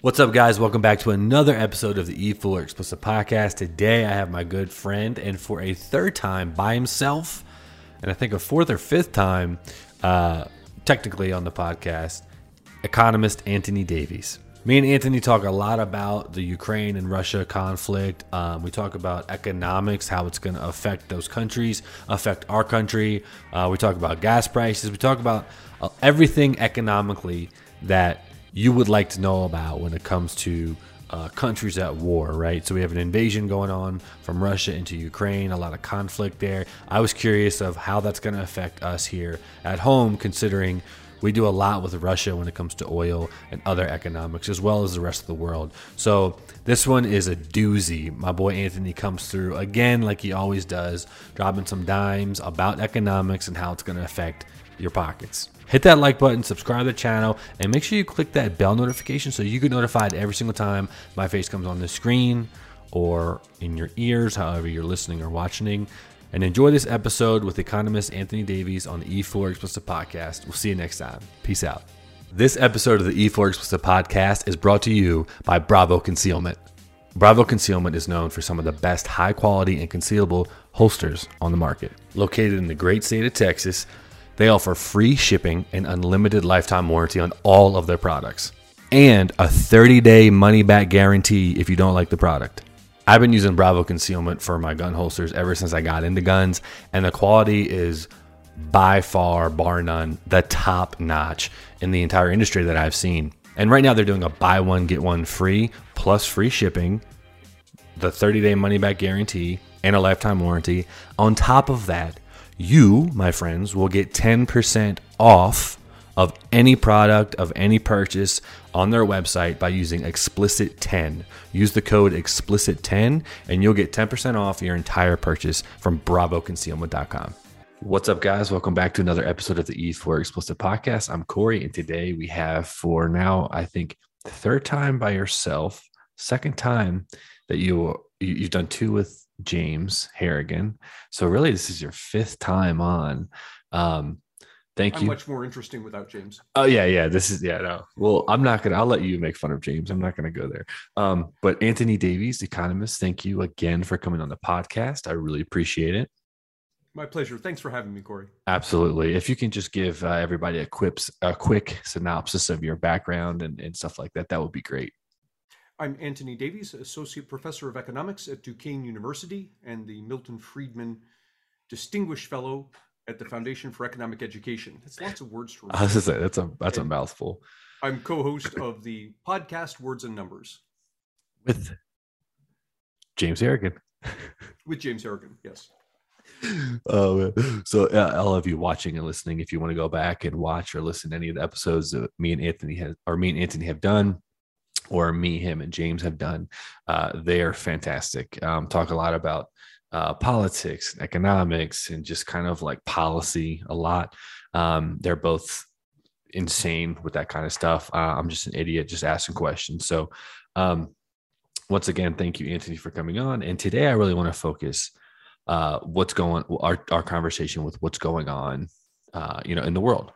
What's up, guys? Welcome back to another episode of the E Fuller Explicit Podcast. Today, I have my good friend, and for a third time by himself, and I think a fourth or fifth time, uh, technically on the podcast, economist Antony Davies. Me and Antony talk a lot about the Ukraine and Russia conflict. Um, we talk about economics, how it's going to affect those countries, affect our country. Uh, we talk about gas prices. We talk about uh, everything economically that you would like to know about when it comes to uh, countries at war, right? So we have an invasion going on from Russia into Ukraine, a lot of conflict there. I was curious of how that's going to affect us here at home, considering we do a lot with Russia when it comes to oil and other economics, as well as the rest of the world. So this one is a doozy. My boy Antony comes through again, like he always does, dropping some dimes about economics and how it's going to affect your pockets. Hit that like button, subscribe to the channel, and make sure you click that bell notification so you get notified every single time my face comes on the screen or in your ears, however you're listening or watching. And enjoy this episode with economist Antony Davies on the E4 Explicit Podcast. We'll see you next time. Peace out. This episode of the E4 Explicit Podcast is brought to you by Bravo Concealment. Bravo Concealment is known for some of the best high quality and concealable holsters on the market. Located in the great state of Texas, they offer free shipping and unlimited lifetime warranty on all of their products, and a 30 day money back guarantee if you don't like the product. I've been using Bravo concealment for my gun holsters ever since I got into guns, and the quality is by far, bar none, the top notch in the entire industry that I've seen. And right now, they're doing a buy one, get one free plus free shipping, the 30 day money back guarantee, and a lifetime warranty. On top of that, you, my friends, will get 10% off of any product of any purchase on their website by using explicit10. Use the code explicit10 and you'll get 10% off your entire purchase from bravoconcealment.com. What's up, guys? Welcome back to another episode of the E4 Explicit Podcast. I'm Corey, and today we have for now, I think, third time by yourself, second time that you, you you've done two with James Harrigan. So really, this is your fifth time on. Um, thank I'm you. much more interesting without James. Oh yeah, yeah. This is yeah. No, well, I'm not gonna. I'll let you make fun of James. I'm not gonna go there. Um, but Antony Davies, economist, thank you again for coming on the podcast. I really appreciate it. My pleasure. Thanks for having me, Corey. Absolutely. If you can just give uh, everybody a quick a quick synopsis of your background and, and stuff like that, that would be great. I'm Antony Davies, Associate Professor of Economics at Duquesne University and the Milton Friedman Distinguished Fellow at the Foundation for Economic Education. That's lots of words to I was remember. say, that's a that's a mouthful. I'm co-host of the podcast Words and Numbers With James Harrigan. with James Harrigan. Yes. Oh, so uh, all of you watching and listening, if you want to go back and watch or listen to any of the episodes that me and Antony have, or me and Antony have done, or me, him, and James have done, uh, they are fantastic. Um, talk a lot about uh, politics, economics, and just kind of like policy a lot. Um, they're both insane with that kind of stuff. Uh, I'm just an idiot, just asking questions. So, um, once again, thank you, Antony, for coming on. And today, I really want to focus uh, what's going our our conversation with what's going on, uh, you know, in the world,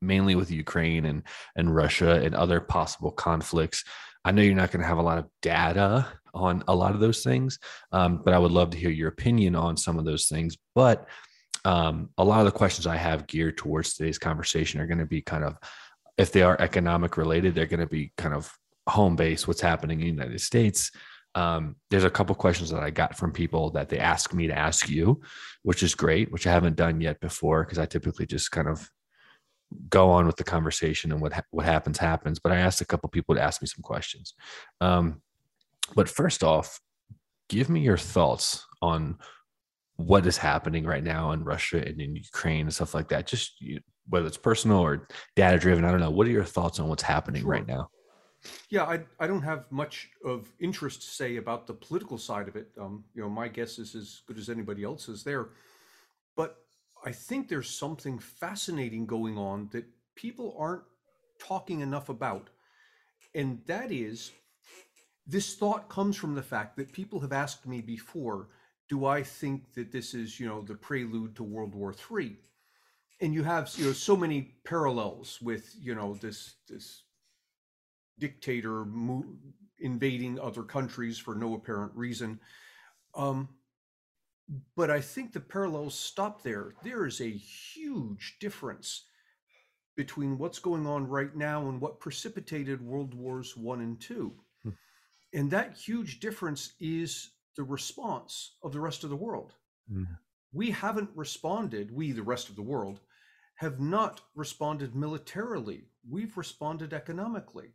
mainly with Ukraine and and Russia and other possible conflicts. I know you're not going to have a lot of data on a lot of those things, um, but I would love to hear your opinion on some of those things. But um, a lot of the questions I have geared towards today's conversation are going to be kind of, if they are economic related, they're going to be kind of home base, what's happening in the United States. Um, there's a couple questions that I got from people that they ask me to ask you, which is great, which I haven't done yet before because I typically just kind of go on with the conversation and what ha- what happens happens. But I asked a couple people to ask me some questions. Um, but first off, give me your thoughts on what is happening right now in Russia and in Ukraine and stuff like that. Just you, whether it's personal or data driven, I don't know. What are your thoughts on what's happening right now? Yeah, I, I don't have much of interest to say about the political side of it. Um, you know, my guess is as good as anybody else's there. But I think there's something fascinating going on that people aren't talking enough about. And that is this thought comes from the fact that people have asked me before, do I think that this is, you know, the prelude to World War III? And you have, you know, so many parallels with, you know, this this dictator invading other countries for no apparent reason. Um, but I think the parallels stop there. There is a huge difference between what's going on right now and what precipitated World Wars One and Two. Hmm. And that huge difference is the response of the rest of the world. Hmm. We haven't responded, we, the rest of the world, have not responded militarily. We've responded economically.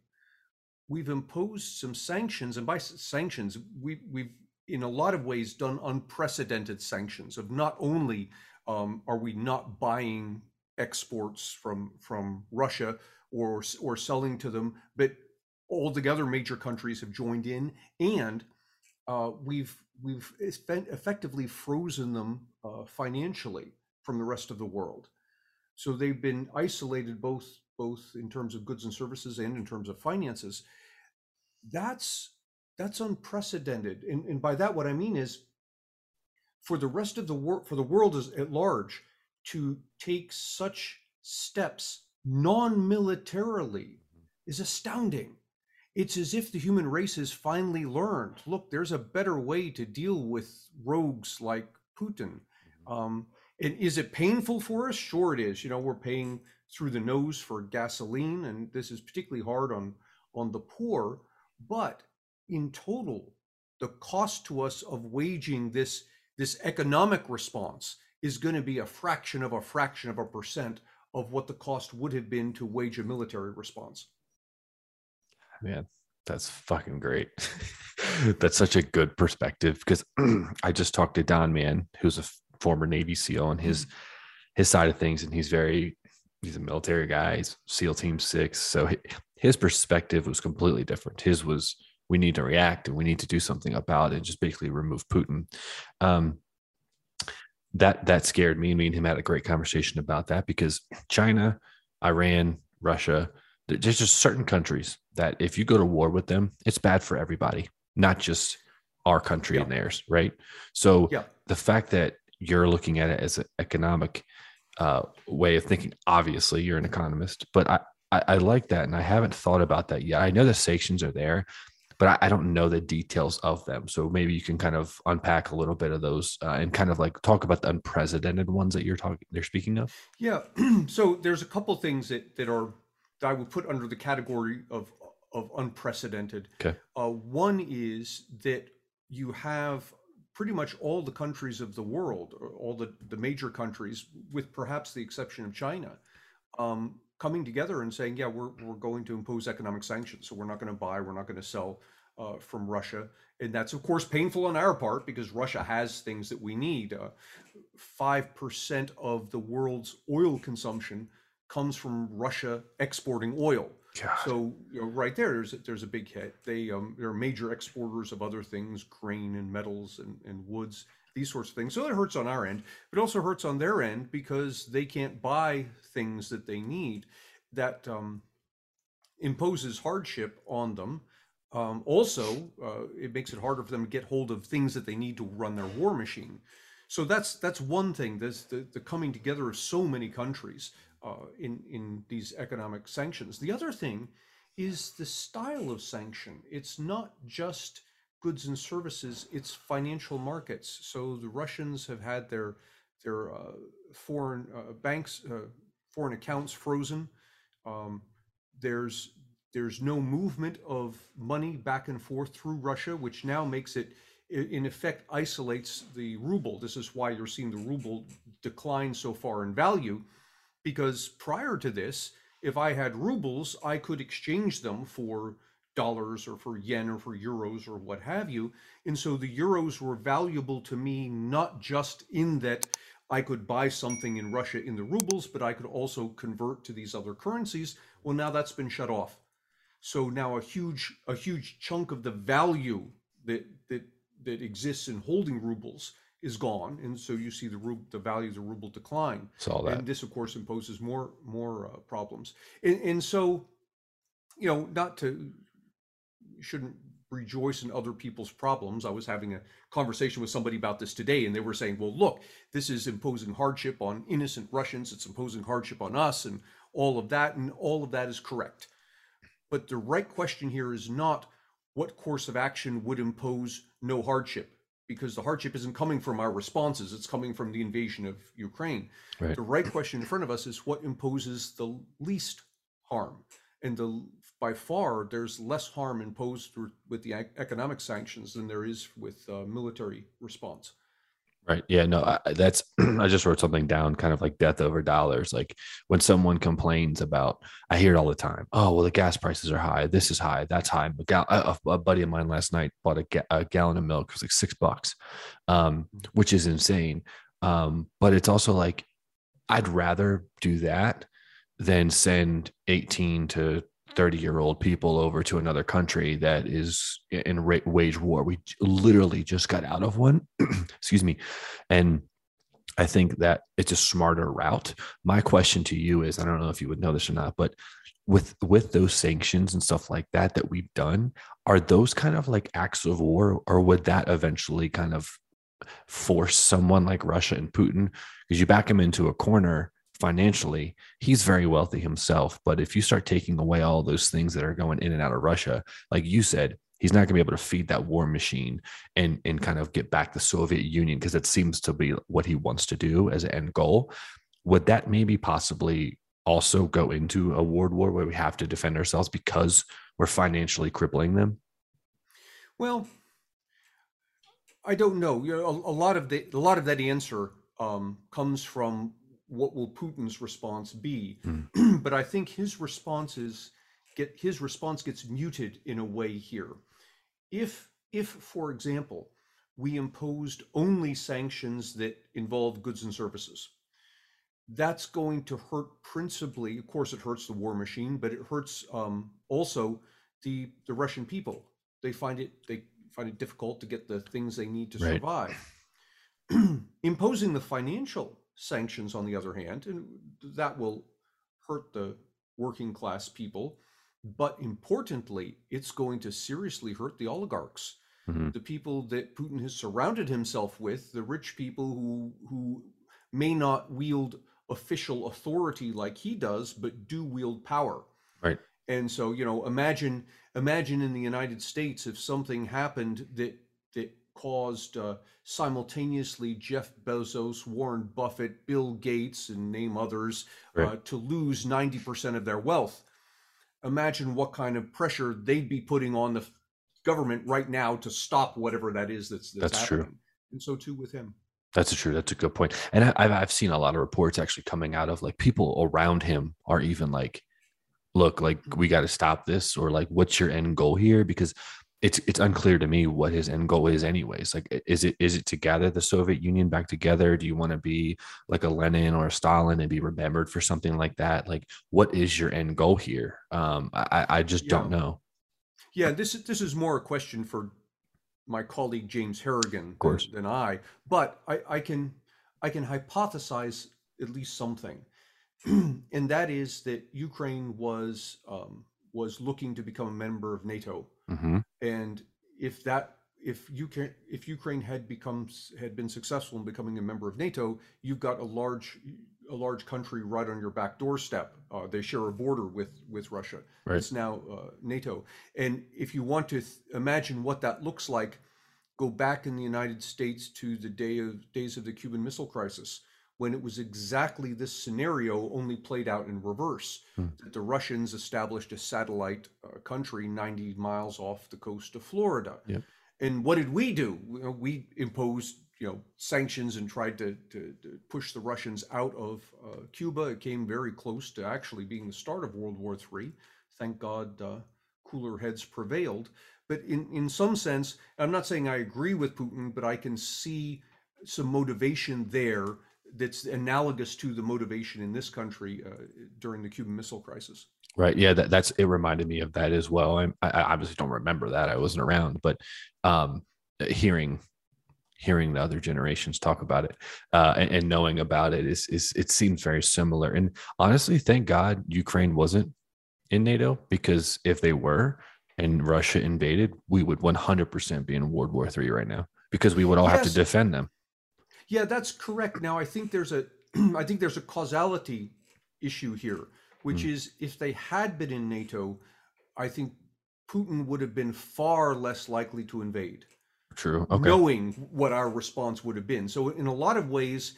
We've imposed some sanctions, and by sanctions, we, we've in a lot of ways done unprecedented sanctions of not only um, are we not buying exports from from Russia or or selling to them, but all the other major countries have joined in, and uh, we've we've effectively frozen them uh, financially from the rest of the world. So they've been isolated both both in terms of goods and services and in terms of finances. That's that's unprecedented. And, and by that, what I mean is for the rest of the world, for the world as, at large, to take such steps non militarily is astounding. It's as if the human race has finally learned look, there's a better way to deal with rogues like Putin. Mm-hmm. Um, and is it painful for us? Sure, it is. You know, we're paying through the nose for gasoline, and this is particularly hard on on the poor. But in total, the cost to us of waging this, this economic response is going to be a fraction of a fraction of a percent of what the cost would have been to wage a military response. Man, that's fucking great. that's such a good perspective because I just talked to Don Mann, who's a former Navy SEAL, and his mm-hmm. his side of things, and he's very he's a military guy. He's SEAL Team Six, so his perspective was completely different. His was we need to react and we need to do something about it and just basically remove Putin. Um, that that scared me. Me and him had a great conversation about that because China, Iran, Russia, there's just certain countries that if you go to war with them, it's bad for everybody, not just our country yeah. and theirs, right? So yeah. the fact that you're looking at it as an economic uh, way of thinking, obviously you're an economist, but I, I, I like that, and I haven't thought about that yet. I know the sanctions are there, but I, I, don't know the details of them. So maybe you can kind of unpack a little bit of those uh, and kind of like talk about the unprecedented ones that you're talking, they're speaking of. Yeah. so there's a couple things that that are that I would put under the category of of unprecedented. Okay. Uh, one is that you have pretty much all the countries of the world, all the the major countries, with perhaps the exception of China. Um, coming together and saying, yeah, we're, we're going to impose economic sanctions. So we're not going to buy, we're not going to sell uh, from Russia. And that's, of course, painful on our part because Russia has things that we need. Uh, 5% of the world's oil consumption comes from Russia exporting oil. God. So you know, right there, there's a, there's a big hit. They um, they're major exporters of other things, grain and metals and, and woods these sorts of things. So it hurts on our end, but also hurts on their end because they can't buy things that they need. That um, imposes hardship on them. Um, also, uh, it makes it harder for them to get hold of things that they need to run their war machine. So that's that's one thing. There's the, the coming together of so many countries uh, in in these economic sanctions. The other thing is the style of sanction. It's not just goods and services, it's financial markets. So the Russians have had their their uh, foreign uh, banks, uh, foreign accounts frozen. Um, there's there's no movement of money back and forth through Russia, which now makes it, in effect, isolates the ruble. This is why you're seeing the ruble decline so far in value, because prior to this, if I had rubles, I could exchange them for dollars or for yen or for euros or what have you. And so the euros were valuable to me, not just in that I could buy something in Russia in the rubles, but I could also convert to these other currencies. Well, now that's been shut off. So now a huge a huge chunk of the value that that that exists in holding rubles is gone, and so you see the ruble, the value of the ruble decline. Saw that. And this, of course, imposes more more uh, problems. And, and so, you know, not to shouldn't rejoice in other people's problems. I was having a conversation with somebody about this today, and they were saying, well, look, this is imposing hardship on innocent Russians, it's imposing hardship on us, and all of that, and all of that is correct. but the right question here is not what course of action would impose no hardship because the hardship isn't coming from our responses it's coming from the invasion of ukraine Right. the right question in front of us is what imposes the least harm and the by far there's less harm imposed with- the economic sanctions than there is with uh, military response Right. Yeah. No, I, I- that's, I just wrote something down kind of like death over dollars. Like when someone complains about, I hear it all the time. Oh, well, the gas prices are high. This is high. That's high. A, gal- a, a buddy of mine last night bought a, ga- a gallon of milk. It was like six bucks, um, which is insane. Um, but it's also like, I'd rather do that than send 18 to 30 year old people over to another country that is in ra- wage war. We literally just got out of one. Excuse me. And I think that it's a smarter route. My question to you is I don't know if you would know this or not, but with with those sanctions and stuff like that that we've done, are those kind of like acts of war or would that eventually kind of force someone like Russia and Putin because you back them into a corner financially, he's very wealthy himself. But if you start taking away all those things that are going in and out of Russia, like you said, he's not going to be able to feed that war machine and and kind of get back the Soviet Union because it seems to be what he wants to do as an end goal. Would that maybe possibly also go into a world war where we have to defend ourselves because we're financially crippling them? Well, I don't know. You know, a, a lot of the a lot of that answer um, comes from what will Putin's response be, but I think his responses get his response gets muted in a way here. If if, for example, we imposed only sanctions that involve goods and services, that's going to hurt principally. Of course, it hurts the war machine, but it hurts um, also the the Russian people. They find it they find it difficult to get the things they need to Right. survive. Imposing the financial sanctions, on the other hand, and that will hurt the working class people. But importantly, it's going to seriously hurt the oligarchs, Mhm. the people that Putin has surrounded himself with, the rich people who who may not wield official authority like he does, but do wield power. Right. And so, you know, imagine imagine in the United States if something happened that that caused uh, simultaneously Jeff Bezos, Warren Buffett, Bill Gates, and name others uh, to lose ninety percent of their wealth. Imagine what kind of pressure they'd be putting on the government right now to stop whatever that is that's that's, That's true. happening. And so too with him. That's true. That's a good point. And I, I've I've seen a lot of reports actually coming out of like people around him are even like, look, like we got to stop this, or like, what's your end goal here? Because it's it's unclear to me what his end goal is, anyways. Like, is it is it to gather the Soviet Union back together? Do you want to be like a Lenin or a Stalin and be remembered for something like that? Like, what is your end goal here? Um, I I just don't know. Yeah, this is this is more a question for my colleague James Harrigan of course. than, than I, but I, I can I can hypothesize at least something, and that is that Ukraine was um, was looking to become a member of NATO, hmm and if that if you can if Ukraine had become had been successful in becoming a member of NATO, you've got a large a large country right on your back doorstep. Uh, they share a border with with Russia. Right. It's now uh, NATO. And if you want to th- imagine what that looks like, go back in the United States to the day of days of the Cuban Missile Crisis, when it was exactly this scenario, only played out in reverse. Hmm. That the Russians established a satellite uh, country 90 miles off the coast of Florida. Yep. And what did we do? We imposed, you know, sanctions and tried to, to, to push the Russians out of uh, Cuba. It came very close to actually being the start of World War III. Thank God, uh, cooler heads prevailed. But in in some sense, I'm not saying I agree with Putin, but I can see some motivation there that's analogous to the motivation in this country uh, during the Cuban Missile Crisis. Right. Yeah. That, that's it. Reminded me of that as well. I, I obviously don't remember that. I wasn't around, but um, hearing hearing the other generations talk about it uh, and, and knowing about it is is it seems very similar. And honestly, thank God Ukraine wasn't in NATO because if they were and Russia invaded, we would 100% be in World War Three right now because we would all have to defend them. Yeah, that's correct. Now, I think there's a, I think there's a causality issue here, which Hmm. is if they had been in NATO, I think Putin would have been far less likely to invade, True. Okay. knowing what our response would have been. So in a lot of ways,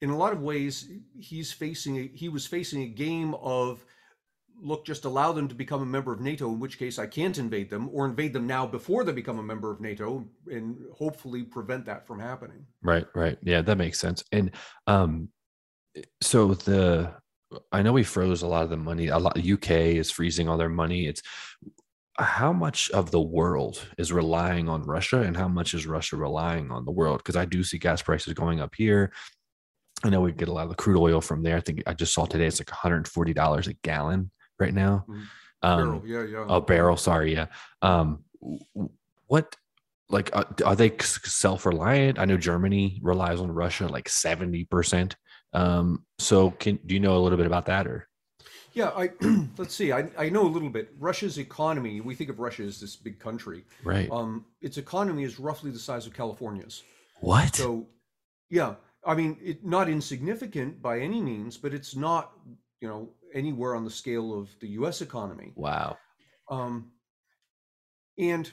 in a lot of ways, he's facing a, he was facing a game of look, just allow them to become a member of NATO, in which case I can't invade them, or invade them now before they become a member of NATO, and hopefully prevent that from happening. Right, right. Yeah, that makes sense. And um so the I know we froze a lot of the money. A lot UK is freezing all their money. It's how much of the world is relying on Russia and how much is Russia relying on the world? Because I do see gas prices going up here. I know we get a lot of the crude oil from there. I think I just saw today it's like $140 a gallon right now. Mhm. Um, Barrel, yeah, yeah. a barrel sorry yeah um what like uh, are they self-reliant i know germany relies on russia like 70% um so can do you know a little bit about that or Yeah, I let's see. I, I know a little bit. Russia's economy. We think of Russia as this big country. right Um, its economy is roughly the size of California's. what So, yeah, I mean, it not insignificant by any means, but it's not you know anywhere on the scale of the U.S. economy. wow Um, and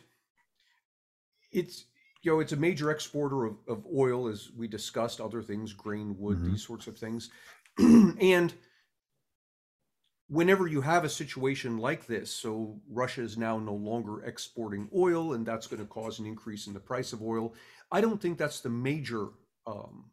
it's you know it's a major exporter of, of oil, as we discussed, other things, grain, wood, Mhm. these sorts of things, and whenever you have a situation like this, so Russia is now no longer exporting oil, and that's going to cause an increase in the price of oil. I don't think that's the major um,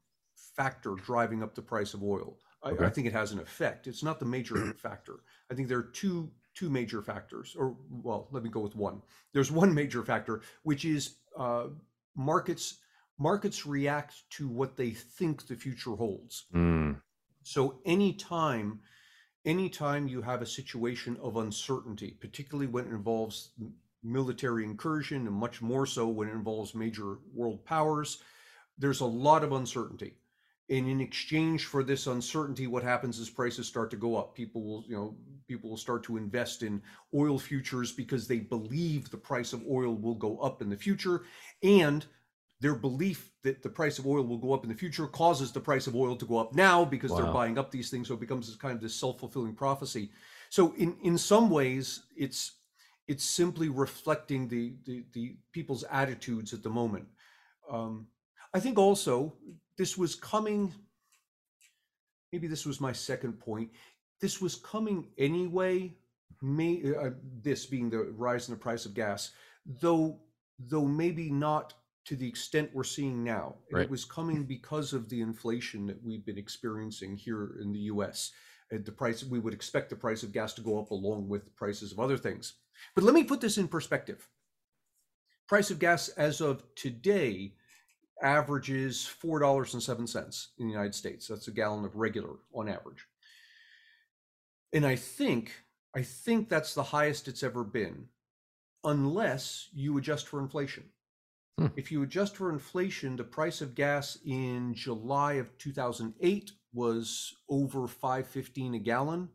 factor driving up the price of oil. I, I think it has an effect. It's not the major factor. I think there are two two major factors, or well, let me go with one. There's one major factor, which is uh, markets. Markets react to what they think the future holds. Mm, So anytime anytime you have a situation of uncertainty, particularly when it involves military incursion and much more so when it involves major world powers, there's a lot of uncertainty. And in exchange for this uncertainty, what happens is prices start to go up. People will, you know, people will start to invest in oil futures because they believe the price of oil will go up in the future. And their belief that the price of oil will go up in the future causes the price of oil to go up now because they're buying up these things. So it becomes this kind of this self-fulfilling prophecy. So in in some ways, it's it's simply reflecting the the, the people's attitudes at the moment. Um, I think also this was coming. Maybe this was my second point. This was coming anyway. May uh, this being the rise in the price of gas, though though maybe not to the extent we're seeing now. Right. It was coming because of the inflation that we've been experiencing here in the U.S. At the price, we would expect the price of gas to go up along with the prices of other things. But let me put this in perspective. Price of gas as of today averages four dollars and seven cents in the United States. That's a gallon of regular on average. And I think I think that's the highest it's ever been, unless you adjust for inflation. Hmm. If you adjust for inflation, the price of gas in July of 2008 was over 5.15 a gallon.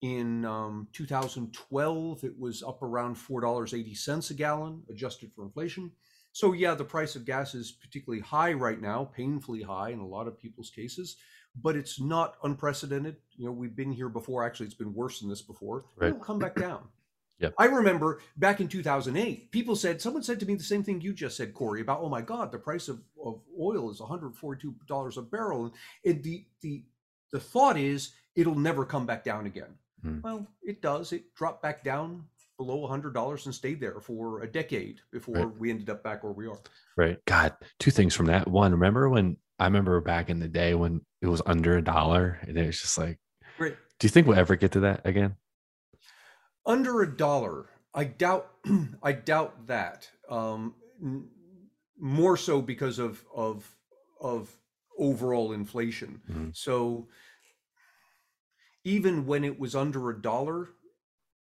In um, 2012, it was up around $4.80 a gallon, adjusted for inflation. So, yeah, the price of gas is particularly high right now, painfully high in a lot of people's cases, but it's not unprecedented. You know, we've been here before. Actually, it's been worse than this before. Right. It'll come back down. Yep. I remember back in 2008, people said, someone said to me the same thing you just said, Corey, about, oh my God, the price of, of oil is $142 a barrel. And it, the, the, the thought is it'll never come back down again. Hmm. Well, it does. It dropped back down below $100 and stayed there for a decade before Right. we ended up back where we are. right god two things from that one remember when i remember back in the day when it was under a dollar and it was just like Great. do you think we'll ever get to that again Under a dollar, I doubt. I doubt that. Um, n- more so because of of of overall inflation. Mhm. So even when it was under a dollar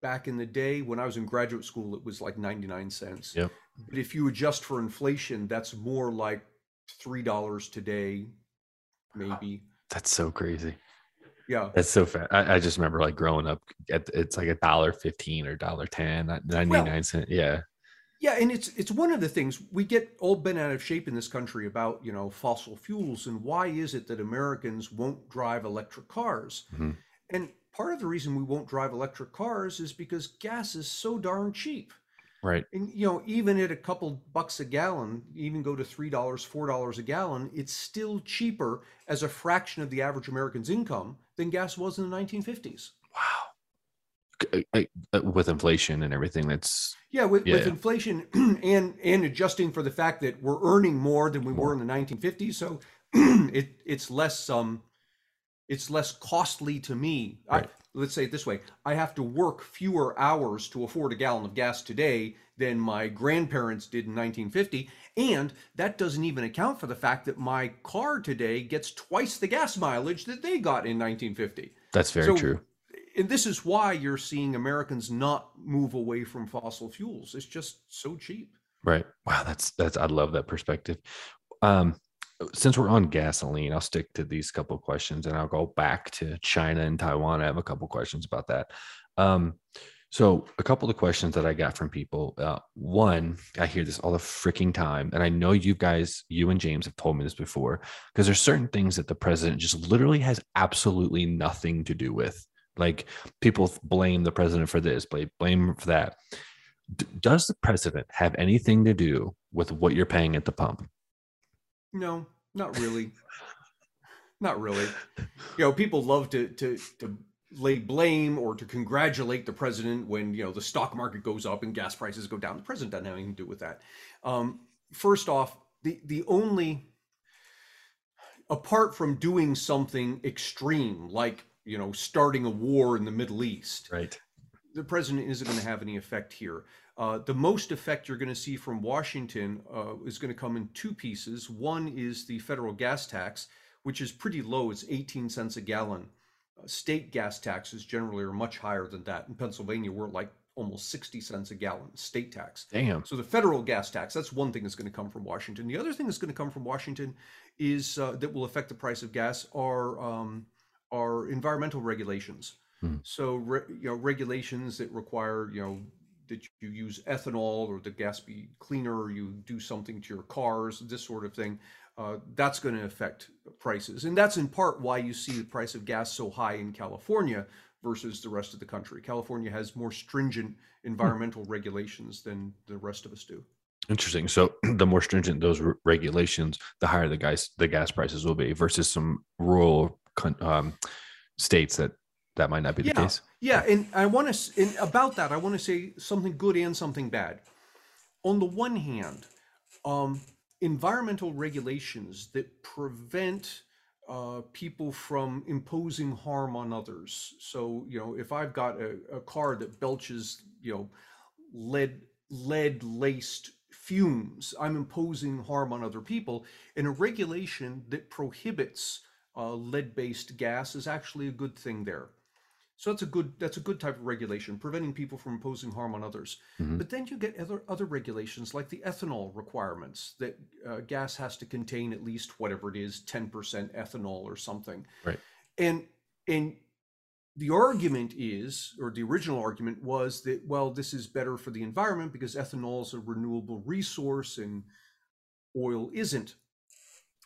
back in the day, when I was in graduate school, it was like ninety nine cents. Yep. But if you adjust for inflation, that's more like three dollars today, maybe. that's so crazy Yeah. that's so fat I, I just remember like growing up at, it's like a dollar 15 or dollar 10 not 99 cent yeah Yeah, and it's it's one of the things we get all bent out of shape in this country about you know fossil fuels and why is it that Americans won't drive electric cars? Mhm. And part of the reason we won't drive electric cars is because gas is so darn cheap. Right. And you know, even at a couple bucks a gallon, even go to three dollars, four dollars a gallon, it's still cheaper as a fraction of the average American's income than gas was in the 1950s. Wow. I, I, with inflation and everything, that's Yeah, with, Yeah. with inflation and and adjusting for the fact that we're earning more than we More. were in the 1950s, so it it's less um it's less costly to me. Right. I, let's say it this way: I have to work fewer hours to afford a gallon of gas today than my grandparents did in 1950, and that doesn't even account for the fact that my car today gets twice the gas mileage that they got in 1950 that's very So- true. and this is why you're seeing Americans not move away from fossil fuels. It's just so cheap. Right. Wow, that's that's I love that perspective. Um since we're on gasoline, I'll stick to these couple questions and I'll go back to China and Taiwan. I have a couple questions about that. Um so a couple of questions that I got from people. Uh, one, I hear this all the freaking time, and I know you guys, you and James have told me this before, because there's certain things that the president just literally has absolutely nothing to do with. Like people blame the president for this, blame blame for that. D- does the president have anything to do with what you're paying at the pump? No, not really. not really. You know, people love to to to lay blame or to congratulate the president when you know the stock market goes up and gas prices go down. The president doesn't have anything to do with that. Um, first off, the the only apart from doing something extreme like you know starting a war in the Middle East, Right. the president isn't going to have any effect here. Uh, the most effect you're going to see from Washington uh, is going to come in two pieces. One is the federal gas tax, which is pretty low. It's 18 cents a gallon. Uh, state gas taxes generally are much higher than that. In Pennsylvania, we're like almost 60 cents a gallon state tax. Damn. So the federal gas tax, that's one thing that's going to come from Washington. The other thing that's going to come from Washington is uh, that will affect the price of gas are um, are environmental regulations. Hmm. So re, you know regulations that require you know that you use ethanol or the gas be cleaner, or you do something to your cars, this sort of thing. Uh, that's going to affect prices, and that's in part why you see the price of gas so high in California versus the rest of the country. California has more stringent environmental regulations than the rest of us do. Interesting. So the more stringent those r- regulations, the higher the gas the gas prices will be versus some rural um, states that that might not be the Yeah. case. Yeah, and I want to, about that, I want to say something good and something bad. On the one hand, um, environmental regulations that prevent uh, people from imposing harm on others. So, you know, if I've got a, a car that belches, you know, lead lead laced fumes, I'm imposing harm on other people. And a regulation that prohibits uh, lead based gas is actually a good thing there. So that's a good that's a good type of regulation, preventing people from imposing harm on others. Mhm. But then you get other other regulations like the ethanol requirements that uh, gas has to contain at least whatever it is, ten percent ethanol or something. Right. And and the argument is, or the original argument was that well, this is better for the environment because ethanol is a renewable resource and oil isn't.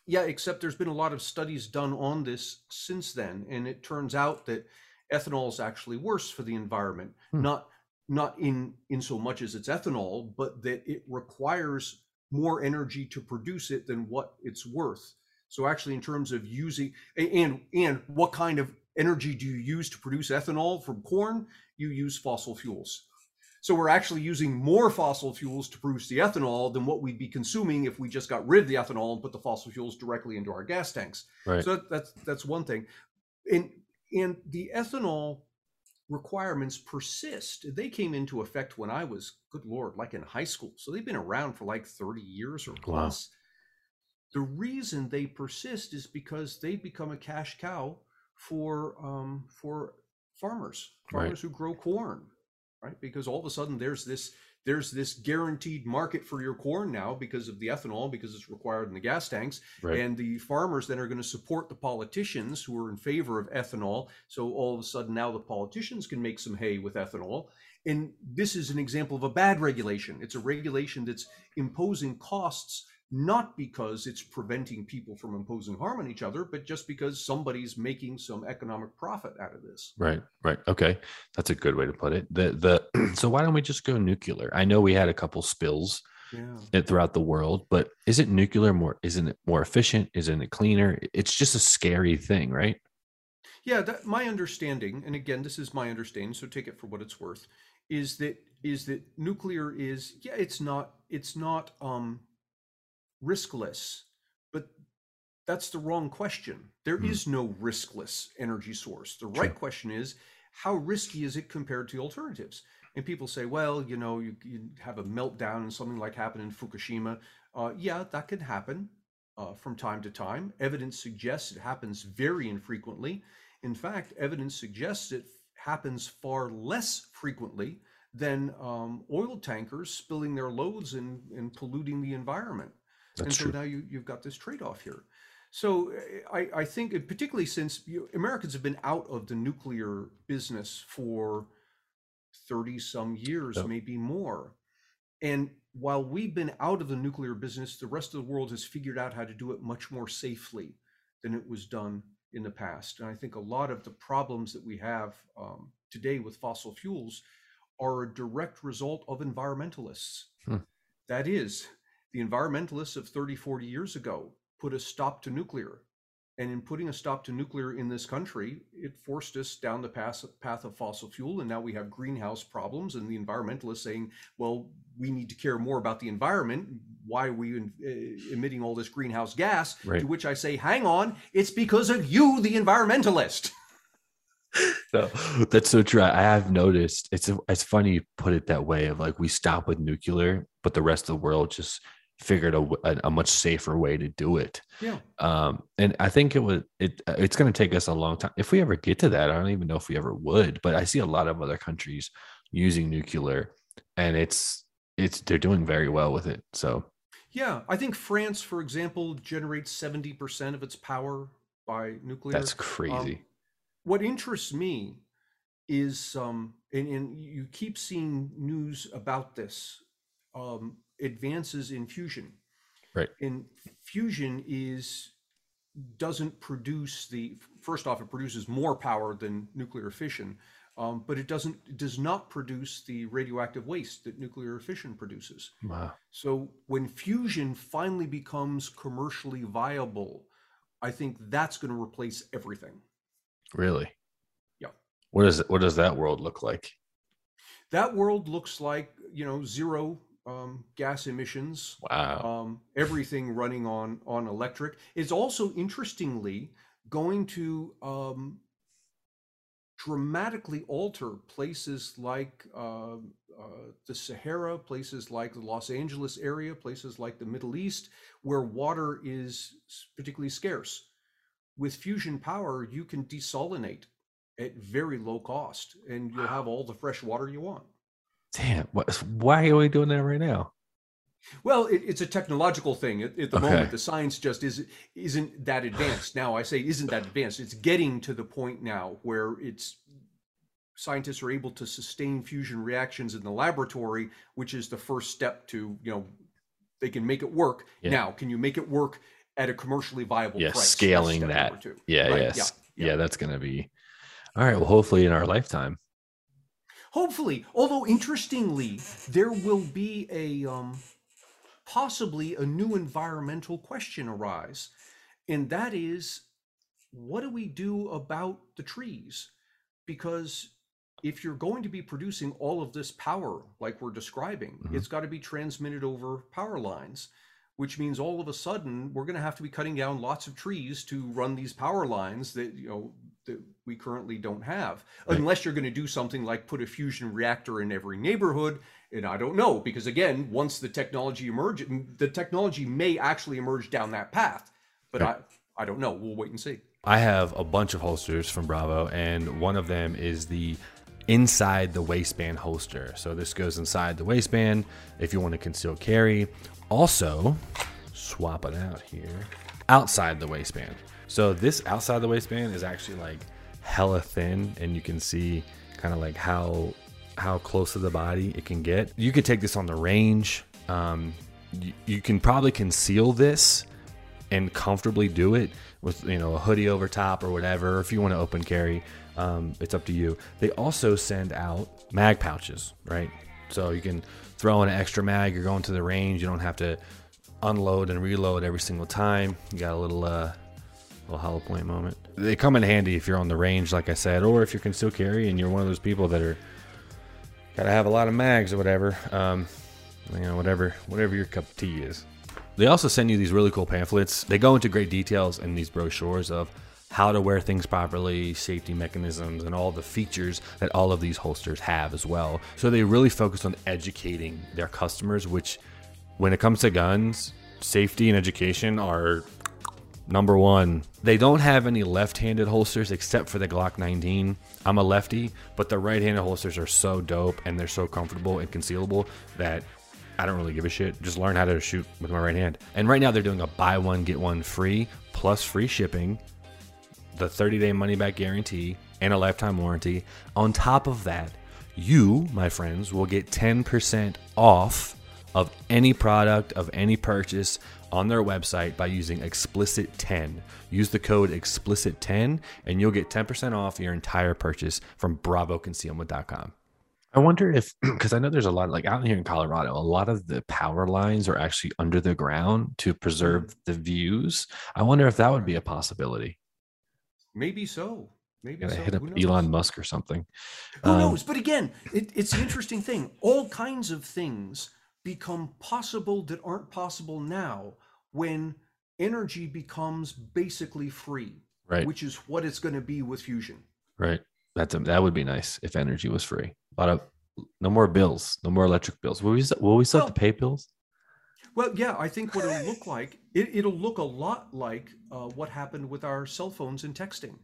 Yeah, except there's been a lot of studies done on this since then, and it turns out that ethanol is actually worse for the environment. Hmm. Not not in in so much as it's ethanol, but that it requires more energy to produce it than what it's worth. So actually, in terms of using and and what kind of energy do you use to produce ethanol from corn? You use fossil fuels. So we're actually using more fossil fuels to produce the ethanol than what we'd be consuming if we just got rid of the ethanol and put the fossil fuels directly into our gas tanks. Right. So that, that's that's one thing, and and the ethanol requirements persist. They came into effect when I was, good lord, like in high school. So they've been around for like thirty years or Wow. plus. The reason they persist is because they become a cash cow for um, for farmers, Right. farmers who grow corn, right? Because all of a sudden there's this there's this guaranteed market for your corn now because of the ethanol because it's required in the gas tanks Right. and the farmers then are going to support the politicians who are in favor of ethanol so all of a sudden now the politicians can make some hay with ethanol And this is an example of a bad regulation. It's a regulation that's imposing costs not because it's preventing people from imposing harm on each other, but just because somebody's making some economic profit out of this. Right, right. Okay. That's a good way to put it. The the so why don't we just go nuclear? I know we had a couple spills Yeah. throughout the world, but isn't nuclear more isn't it more efficient? Isn't it cleaner? It's just a scary thing, right? Yeah, that, my understanding, and again, this is my understanding, so take it for what it's worth, is that is that nuclear is yeah, it's not it's not um riskless, but that's the wrong question. There is Hmm. no riskless energy source. The right question is how risky is it compared to alternatives? And people say, well, you know, you, you have a meltdown and something like happened in Fukushima. Uh, yeah, that can happen uh, from time to time. Evidence suggests it happens very infrequently. In fact, evidence suggests it happens far less frequently than um, oil tankers spilling their loads and, and polluting the environment. And so true. now you, you've got this trade-off here. So I, I think, uh, particularly since you, Americans have been out of the nuclear business for 30 some years, Yep. maybe more. And while we've been out of the nuclear business, the rest of the world has figured out how to do it much more safely than it was done in the past. And I think a lot of the problems that we have um, today with fossil fuels are a direct result of environmentalists. Hmm. That is, the environmentalists of 30, 40 years ago put a stop to nuclear. And in putting a stop to nuclear in this country, it forced us down the path, path of fossil fuel. And now we have greenhouse problems. And the environmentalists saying, well, we need to care more about the environment. Why are we uh, emitting all this greenhouse gas? Right. To which I say, hang on, it's because of you, the environmentalist. No, that's so true. I have noticed it's it's funny you put it that way of like we stop with nuclear, but the rest of the world just figured a a much safer way to do it. Yeah. Um, and I think it was it it's going to take us a long time if we ever get to that. I don't even know if we ever would, but I see a lot of other countries using nuclear, and it's it's they're doing very well with it. So Yeah, I think France, for example, generates 70% of its power by nuclear. that's crazy. what interests me is um and, and you keep seeing news about this um advances in fusion Right. and fusion is doesn't produce the first off it produces more power than nuclear fission um, but it doesn't it does not produce the radioactive waste that nuclear fission produces wow. so when fusion finally becomes commercially viable i think that's going to replace everything Really? Yeah. What does what does that world look like? that world looks like you know zero um, gas emissions Wow. um, everything running on on electric is also interestingly going to um, dramatically alter places like uh, uh, the Sahara, places like the Los Angeles area, places like the Middle East, where water is particularly scarce. With fusion power, you can desalinate at very low cost, and you'll have all the fresh water you want. Damn. What, why are we doing that right now? Well, it, it's a technological thing. At, at the Okay. moment, the science just is, isn't that advanced. Now, I say isn't that advanced. It's getting to the point now where it's scientists are able to sustain fusion reactions in the laboratory, which is the first step to you know they can make it work. Yeah. Now, can you make it work at a commercially viable Yeah, price? Scaling that. Yeah, Right, yes. yeah, Yeah, that's gonna be all right. Well, hopefully in our lifetime. Hopefully, although interestingly, there will be a um, possibly a new environmental question arise, and that is, what do we do about the trees? Because if you're going to be producing all of this power like we're describing, Mhm. it's got to be transmitted over power lines, which means all of a sudden we're going to have to be cutting down lots of trees to run these power lines that you know that we currently don't have Right. unless you're going to do something like put a fusion reactor in every neighborhood and i don't know because again once the technology emerges the technology may actually emerge down that path but Right. i i don't know we'll wait and see I have a bunch of holsters from Bravo, and one of them is the inside the waistband holster. So this goes inside the waistband if you want to conceal carry. Also, swap it out here outside the waistband. So this outside the waistband is actually like hella thin, and you can see kind of like how how close to the body it can get. You could take this on the range. Um, you, you can probably conceal this and comfortably do it with you know a hoodie over top or whatever. If you want to open carry, um, it's up to you. They also send out mag pouches, right? So you can throw in an extra mag. You're going to the range. You don't have to unload and reload every single time. You got a little uh, little hollow point moment. They come in handy if you're on the range, like I said, or if you can still carry and you're one of those people that are gotta have a lot of mags or whatever. Um, you know, whatever whatever your cup of tea is. They also send you these really cool pamphlets. They go into great details in these brochures of how to wear things properly, safety mechanisms, and all the features that all of these holsters have as well. So they really focus on educating their customers, which, when it comes to guns, safety and education are number one. They don't have any left handed holsters except for the Glock 19. I'm a lefty, but the right handed holsters are so dope and they're so comfortable and concealable that I don't really give a shit. Just learn how to shoot with my right hand. And right now they're doing a buy one, get one free plus free shipping the 30 day money back guarantee, and a lifetime warranty. On top of that, you, my friends, will get 10% off of any product of any purchase on their website by using explicit 10 use the code explicit 10 and you'll get 10% off your entire purchase from bravoconcealment.com i wonder if because i know there's a lot like out here in colorado a lot of the power lines are actually under the ground to preserve the views i wonder if that would be a possibility Maybe so. Maybe so. hit up Elon Musk or something. Who Um, knows? But again, it, it's an interesting thing. All kinds of things become possible that aren't possible now when energy becomes basically free, Right, which is what it's going to be with fusion. right. That's a, that would be nice if energy was free. A lot of no more bills, no more electric bills. Will we will we still have to pay bills? Well, yeah, I think what it'll look like, it, it'll look a lot like uh, what happened with our cell phones and texting.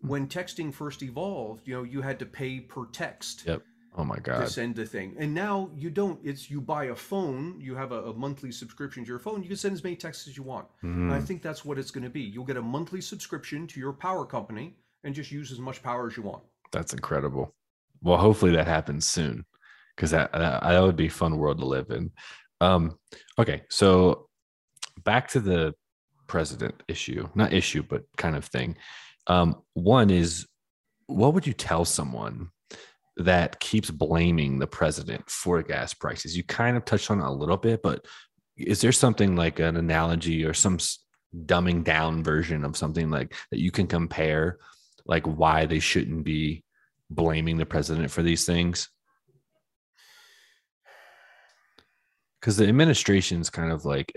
When texting first evolved, you know, you had to pay per text. Yep. Oh my to god. send the thing. And now you don't. It's you buy a phone, you have a, a monthly subscription to your phone, you can send as many texts as you want. And I Mhm. think that's what it's going to be. You'll get a monthly subscription to your power company and just use as much power as you want. That's incredible. Well, hopefully that happens soon, because that, that that would be a fun world to live in. Um, okay, so back to the president issue, not issue, but kind of thing. Um, one is, what would you tell someone that keeps blaming the president for gas prices? You kind of touched on a little bit, but is there something like an analogy or some dumbing down version of something like that you can compare, like why they shouldn't be blaming the president for these things? Because the administration's kind of like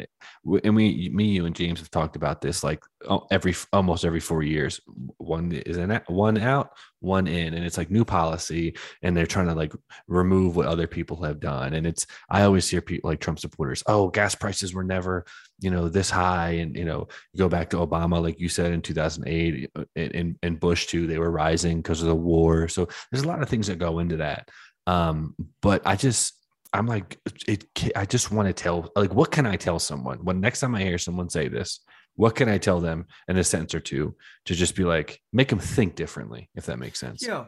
and we me you and james have talked about this like oh, every almost every four years one is in one out one in and it's like new policy and they're trying to like remove what other people have done and it's i always hear people like trump supporters oh gas prices were never you know this high and you know you go back to obama like you said in 2008 and, and, and bush too they were rising because of the war so there's a lot of things that go into that um but i just I'm like, it. I just want to tell, like, what can I tell someone when next time I hear someone say this? What can I tell them in a sentence or two to just be like, make them think differently, if that makes sense? Yeah,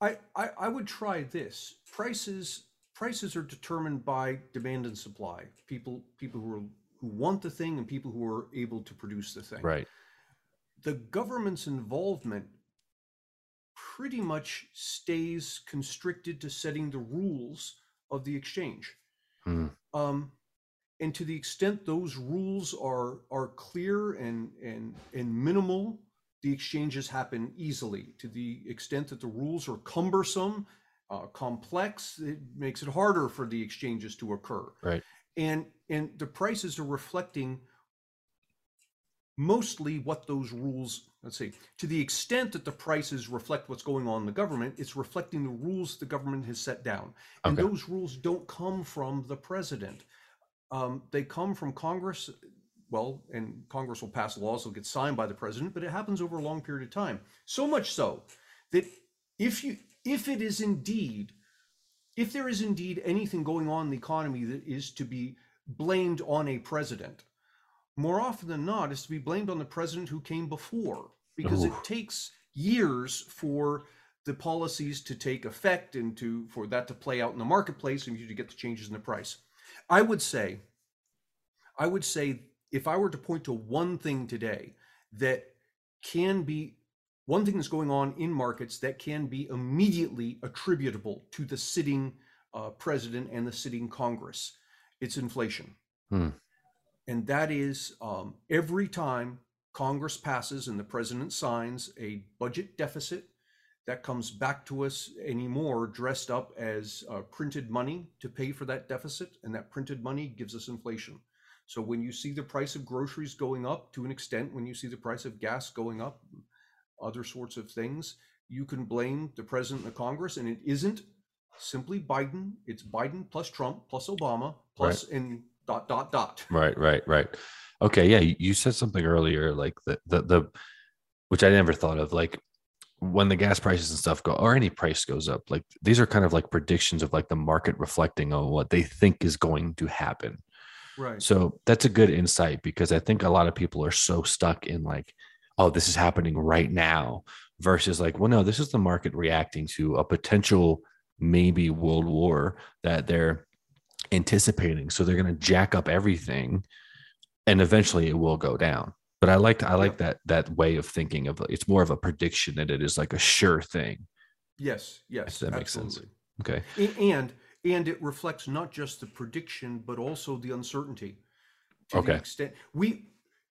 I, I I would try this. Prices prices are determined by demand and supply. People people who are who want the thing and people who are able to produce the thing. Right. The government's involvement pretty much stays constricted to setting the rules of the exchange. Hmm. Um, and to the extent those rules are are clear and and and minimal, the exchanges happen easily. To the extent that the rules are cumbersome, uh, complex, it makes it harder for the exchanges to occur. Right. And and the prices are reflecting mostly what those rules let's see. To the extent that the prices reflect what's going on in the government it's reflecting the rules the government has set down. And Okay. those rules don't come from the president. Um, they come from congress well and congress will pass laws that get signed by the president but it happens over a long period of time. So much so that if you if it is indeed if there is indeed anything going on in the economy that is to be blamed on a president more often than not is to be blamed on the president who came before because Ooh. it takes years for the policies to take effect and to for that to play out in the marketplace and you to get the changes in the price. I would say, I would say if I were to point to one thing today that can be one thing that's going on in markets that can be immediately attributable to the sitting uh, president and the sitting Congress, it's inflation. Hmm. And that is um, every time Congress passes and the president signs a budget deficit that comes back to us anymore dressed up as uh, printed money to pay for that deficit, and that printed money gives us inflation. So when you see the price of groceries going up to an extent, when you see the price of gas going up, other sorts of things, you can blame the president and the Congress, and it isn't simply Biden. It's Biden plus Trump plus Obama plus right. and dot dot dot. Right, right, right. Okay, yeah, you said something earlier, like the the the, which I never thought of, like when the gas prices and stuff go or any price goes up like these are kind of like predictions of like the market reflecting on what they think is going to happen right so that's a good insight because i think a lot of people are so stuck in like oh this is happening right now versus like well no this is the market reacting to a potential maybe world war that they're anticipating so they're going to jack up everything and eventually it will go down but I like I like that that way of thinking of it's more of a prediction than it is like a sure thing. Yes, yes, that makes sense. Okay, and and it reflects not just the prediction but also the uncertainty. To okay, the extent we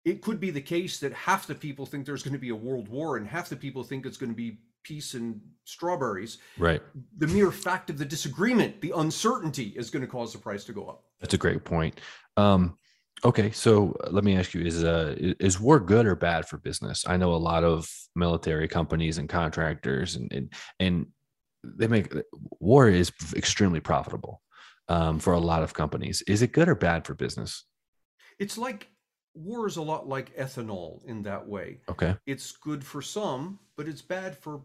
it could be the case that half the people think there's going to be a world war and half the people think it's going to be peace and strawberries. Right. The mere fact of the disagreement, the uncertainty, is going to cause the price to go up. That's a great point. Um, Okay, so uh, let me ask you: Is uh is war good or bad for business? I know a lot of military companies and contractors, and and, and they make war is extremely profitable um, for a lot of companies. Is it good or bad for business? It's like war is a lot like ethanol in that way. Okay, it's good for some, but it's bad for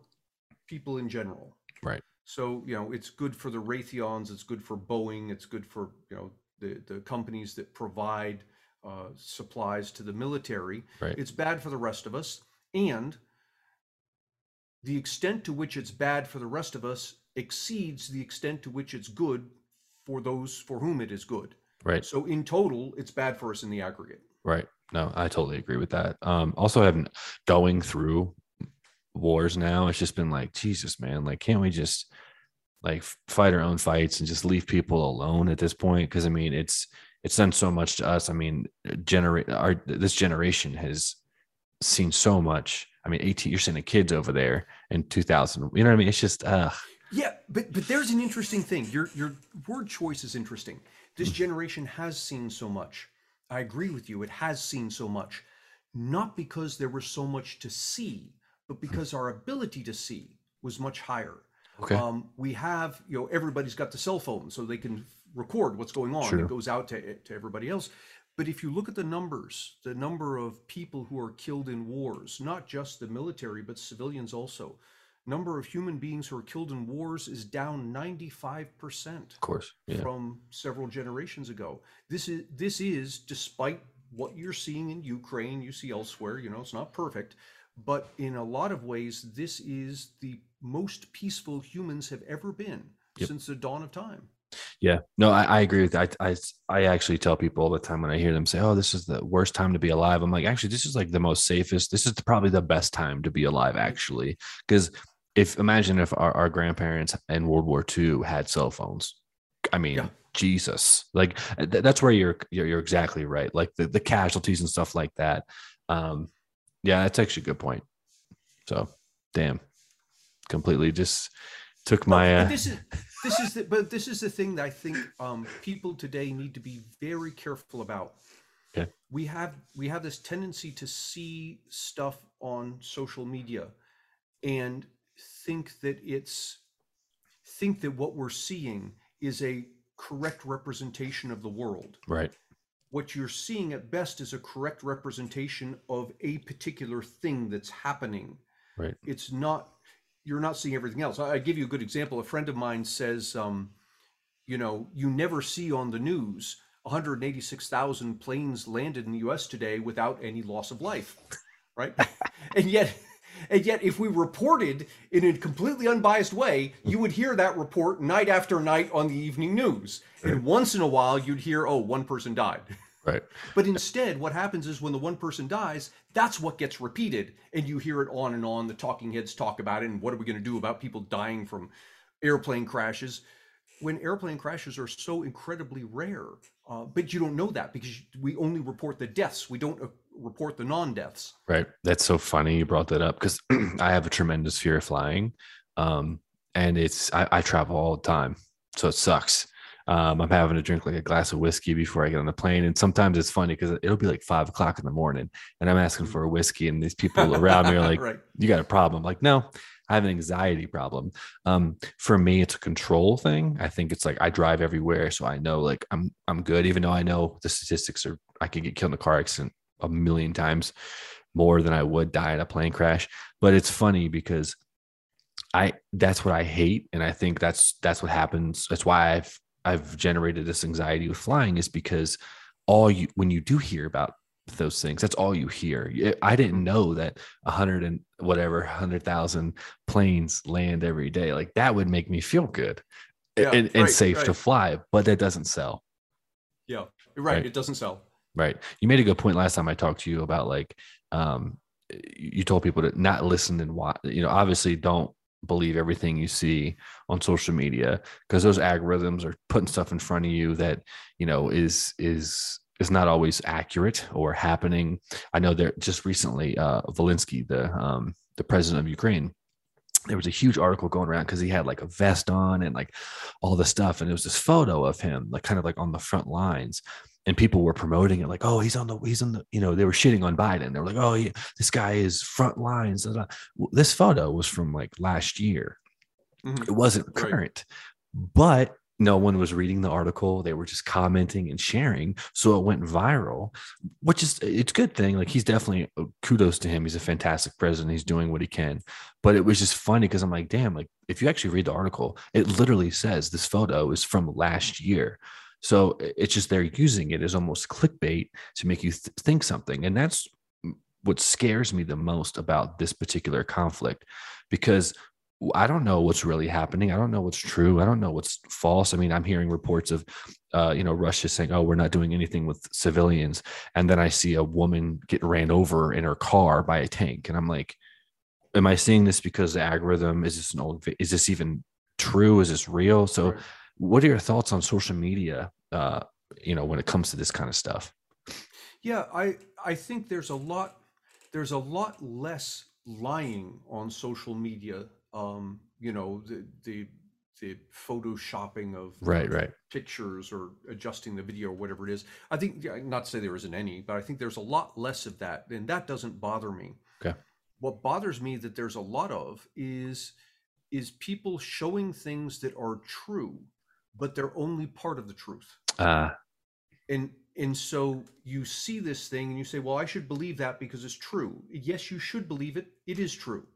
people in general. Right. So you know, it's good for the Raytheons. It's good for Boeing. It's good for you know the, the companies that provide uh, supplies to the military. Right. It's bad for the rest of us. And the extent to which it's bad for the rest of us exceeds the extent to which it's good for those for whom it is good. Right. So in total, it's bad for us in the aggregate. Right. No, I totally agree with that. Um, also, having going through wars now, it's just been like Jesus, man. Like, can't we just like fight our own fights and just leave people alone at this point? Because i mean it's it's done so much to us. I mean generate our this generation has seen so much. I mean 18 you're sending kids over there in 2000 you know what i mean? It's just uh yeah but but there's an interesting thing. Your your word choice is interesting. This mm. generation has seen so much. I agree with you. It has seen so much. Not because there was so much to see but because our ability to see was much higher Okay. Um, we have, you know, everybody's got the cell phone, so they can record what's going on. Sure. It goes out to to everybody else. But if you look at the numbers, the number of people who are killed in wars, not just the military, but civilians also, number of human beings who are killed in wars is down 95%. Of course. Yeah. From several generations ago. This is this is despite what you're seeing in Ukraine, you see elsewhere, you know, it's not perfect, but in a lot of ways this is the most peaceful humans have ever been yep. since the dawn of time. Yeah, no, I, I agree with that. I, I, I actually tell people all the time when I hear them say, "Oh, this is the worst time to be alive." I'm like, actually, this is like the most safest. This is the, probably the best time to be alive, actually, because if imagine if our, our grandparents in World War II had cell phones. I mean, yeah. Jesus, like th- that's where you're, you're you're exactly right. Like the the casualties and stuff like that. Um, yeah, that's actually a good point. So, damn completely just took my. Uh... this is this is the, but this is the thing that I think um, people today need to be very careful about. Okay. We have we have this tendency to see stuff on social media and think that it's think that what we're seeing is a correct representation of the world. Right. What you're seeing at best is a correct representation of a particular thing that's happening. Right. It's not you're not seeing everything else. I, I give you a good example. A friend of mine says, um, you know, you never see on the news 186,000 planes landed in the U.S. today without any loss of life, right? and yet, And yet, if we reported in a completely unbiased way, you would hear that report night after night on the evening news. And once in a while, you'd hear, oh, one person died. Right. But instead, what happens is when the one person dies, that's what gets repeated. And you hear it on and on. The talking heads talk about it. And what are we going to do about people dying from airplane crashes? When airplane crashes are so incredibly rare, uh, but you don't know that because we only report the deaths. We don't report the non deaths. Right. That's so funny you brought that up because I have a tremendous fear of flying. Um, and it's, I, I travel all the time. So it sucks. Um, I'm having to drink like a glass of whiskey before I get on the plane. And sometimes it's funny because it'll be like five o'clock in the morning and I'm asking for a whiskey, and these people around me are like, right. You got a problem? I'm like, no, I have an anxiety problem. Um, for me, it's a control thing. I think it's like I drive everywhere, so I know like I'm I'm good, even though I know the statistics are I could get killed in a car accident a million times more than I would die in a plane crash. But it's funny because I that's what I hate, and I think that's that's what happens. That's why I've I've generated this anxiety with flying is because all you when you do hear about those things that's all you hear i didn't mm-hmm. know that a hundred and whatever hundred thousand planes land every day like that would make me feel good yeah, and, and safe right. to fly but that doesn't sell yeah right. right it doesn't sell right you made a good point last time i talked to you about like um you told people to not listen and watch you know obviously don't believe everything you see on social media because those algorithms are putting stuff in front of you that you know is is is not always accurate or happening. I know that just recently, uh, Zelensky, the um, the president of Ukraine, there was a huge article going around because he had like a vest on and like all the stuff, and it was this photo of him, like kind of like on the front lines, and people were promoting it like, oh, he's on the he's on the you know they were shitting on Biden. They were like, oh, he, this guy is front lines. This photo was from like last year. Mm-hmm. It wasn't current, right. but no one was reading the article they were just commenting and sharing so it went viral which is it's a good thing like he's definitely uh, kudos to him he's a fantastic president he's doing what he can but it was just funny because i'm like damn like if you actually read the article it literally says this photo is from last year so it's just they're using it as almost clickbait to make you th- think something and that's what scares me the most about this particular conflict because I don't know what's really happening. I don't know what's true. I don't know what's false. I mean, I'm hearing reports of, uh, you know, Russia saying, "Oh, we're not doing anything with civilians," and then I see a woman get ran over in her car by a tank, and I'm like, "Am I seeing this because the algorithm is this an old? Is this even true? Is this real?" So. What are your thoughts on social media? Uh, you know, when it comes to this kind of stuff. Yeah, I I think there's a lot there's a lot less lying on social media um, you know, the the the photoshopping of right, right pictures or adjusting the video or whatever it is. I think not to say there isn't any, but I think there's a lot less of that, and that doesn't bother me. Okay. What bothers me that there's a lot of is is people showing things that are true, but they're only part of the truth. Uh. And and so you see this thing and you say, well, I should believe that because it's true. Yes, you should believe it. It is true.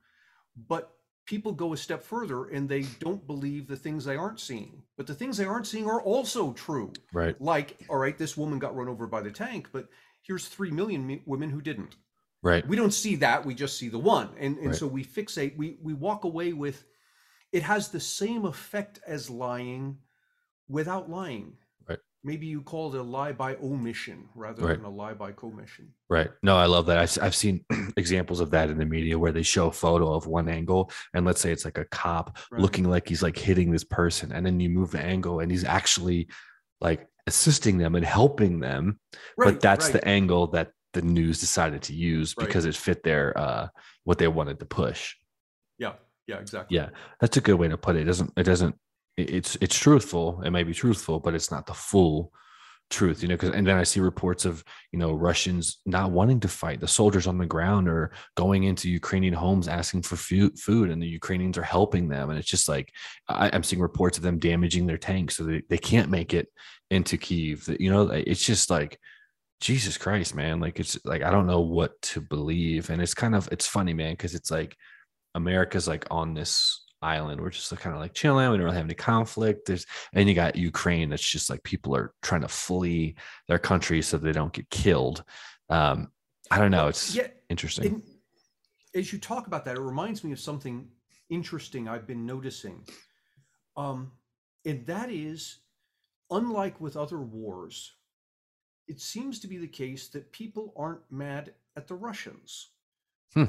But people go a step further and they don't believe the things they aren't seeing. But the things they aren't seeing are also true. Right. Like, all right, this woman got run over by the tank, but here's 3 million women who didn't. Right. We don't see that, we just see the one. And and right. so we fixate we we walk away with it has the same effect as lying without lying Right. maybe you call it a lie by omission rather right. than a lie by commission. Right. No, I love that. I've, I've seen examples of that in the media where they show a photo of one angle, and let's say it's like a cop right. looking like he's like hitting this person, and then you move the angle, and he's actually like assisting them and helping them, right, but that's the angle that the news decided to use because it fit their uh what they wanted to push. Yeah. Yeah. Exactly. Yeah, that's a good way to put it. It doesn't it doesn't it's it's truthful. It may be truthful but it's not the full truth you know because and then i see reports of you know russians not wanting to fight. The soldiers on the ground are going into ukrainian homes asking for food food and the ukrainians are helping them. And it's just like I, am seeing reports of them damaging their tanks so they, they can't make it into kiev that you know it's just like jesus christ man. Like it's like i don't know what to believe. And it's kind of it's funny man because it's like america's like on this island. We're just kind of like chilling. We don't really have any conflict. There's and you got Ukraine. That's just like people are trying to flee their country so they don't get killed. Um, I don't know. It's yeah, interesting. as you talk about that, it reminds me of something interesting I've been noticing. Um, and that is, unlike with other wars, it seems to be the case that people aren't mad at the Russians. Hmm.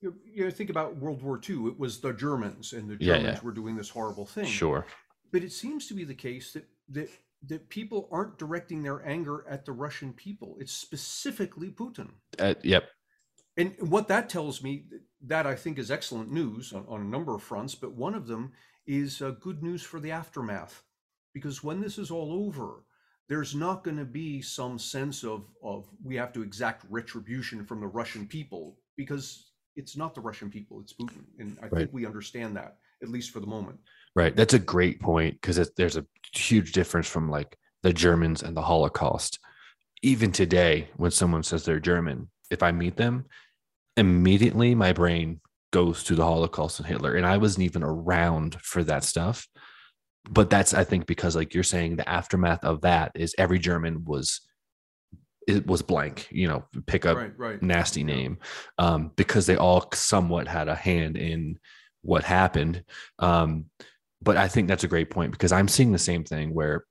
You, know, think about World War II. It was the Germans, and the Yeah, Germans yeah. were doing this horrible thing. Sure. But it seems to be the case that that that people aren't directing their anger at the Russian people. It's specifically Putin. Uh, yep. And what that tells me, that I think is excellent news on, on a number of fronts, but one of them is uh, good news for the aftermath. Because when this is all over, there's not going to be some sense of, of we have to exact retribution from the Russian people, because it's not the Russian people, it's Putin. And I Right. think we understand that, at least for the moment. Right. That's a great point because there's a huge difference from like the Germans and the Holocaust. Even today, when someone says they're German, if I meet them, immediately my brain goes to the Holocaust and Hitler. And I wasn't even around for that stuff. But that's, I think, because like you're saying, the aftermath of that is every German was it was blank, you know, pick up right, right. nasty name um, because they all somewhat had a hand in what happened. Um, but I think that's a great point because I'm seeing the same thing where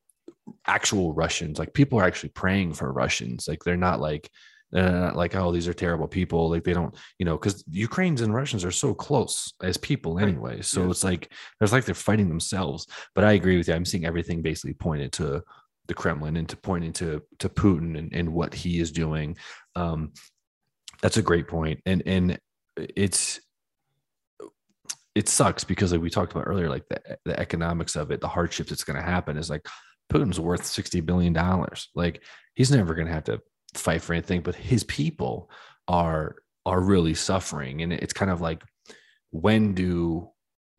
actual Russians, like people are actually praying for Russians. Like they're not like, they're not like, oh, these are terrible people. Like they don't, you know, because Ukrainians and Russians are so close as people anyway. So Yes. it's like, it's like they're fighting themselves. But I agree with you. I'm seeing everything basically pointed to the Kremlin and to pointing to to Putin and, and what he is doing. Um, that's a great point, and and it's it sucks because like we talked about earlier, like the the economics of it, the hardships that's going to happen is like Putin's worth sixty billion dollars. Like he's never going to have to fight for anything, but his people are are really suffering, and it's kind of like when do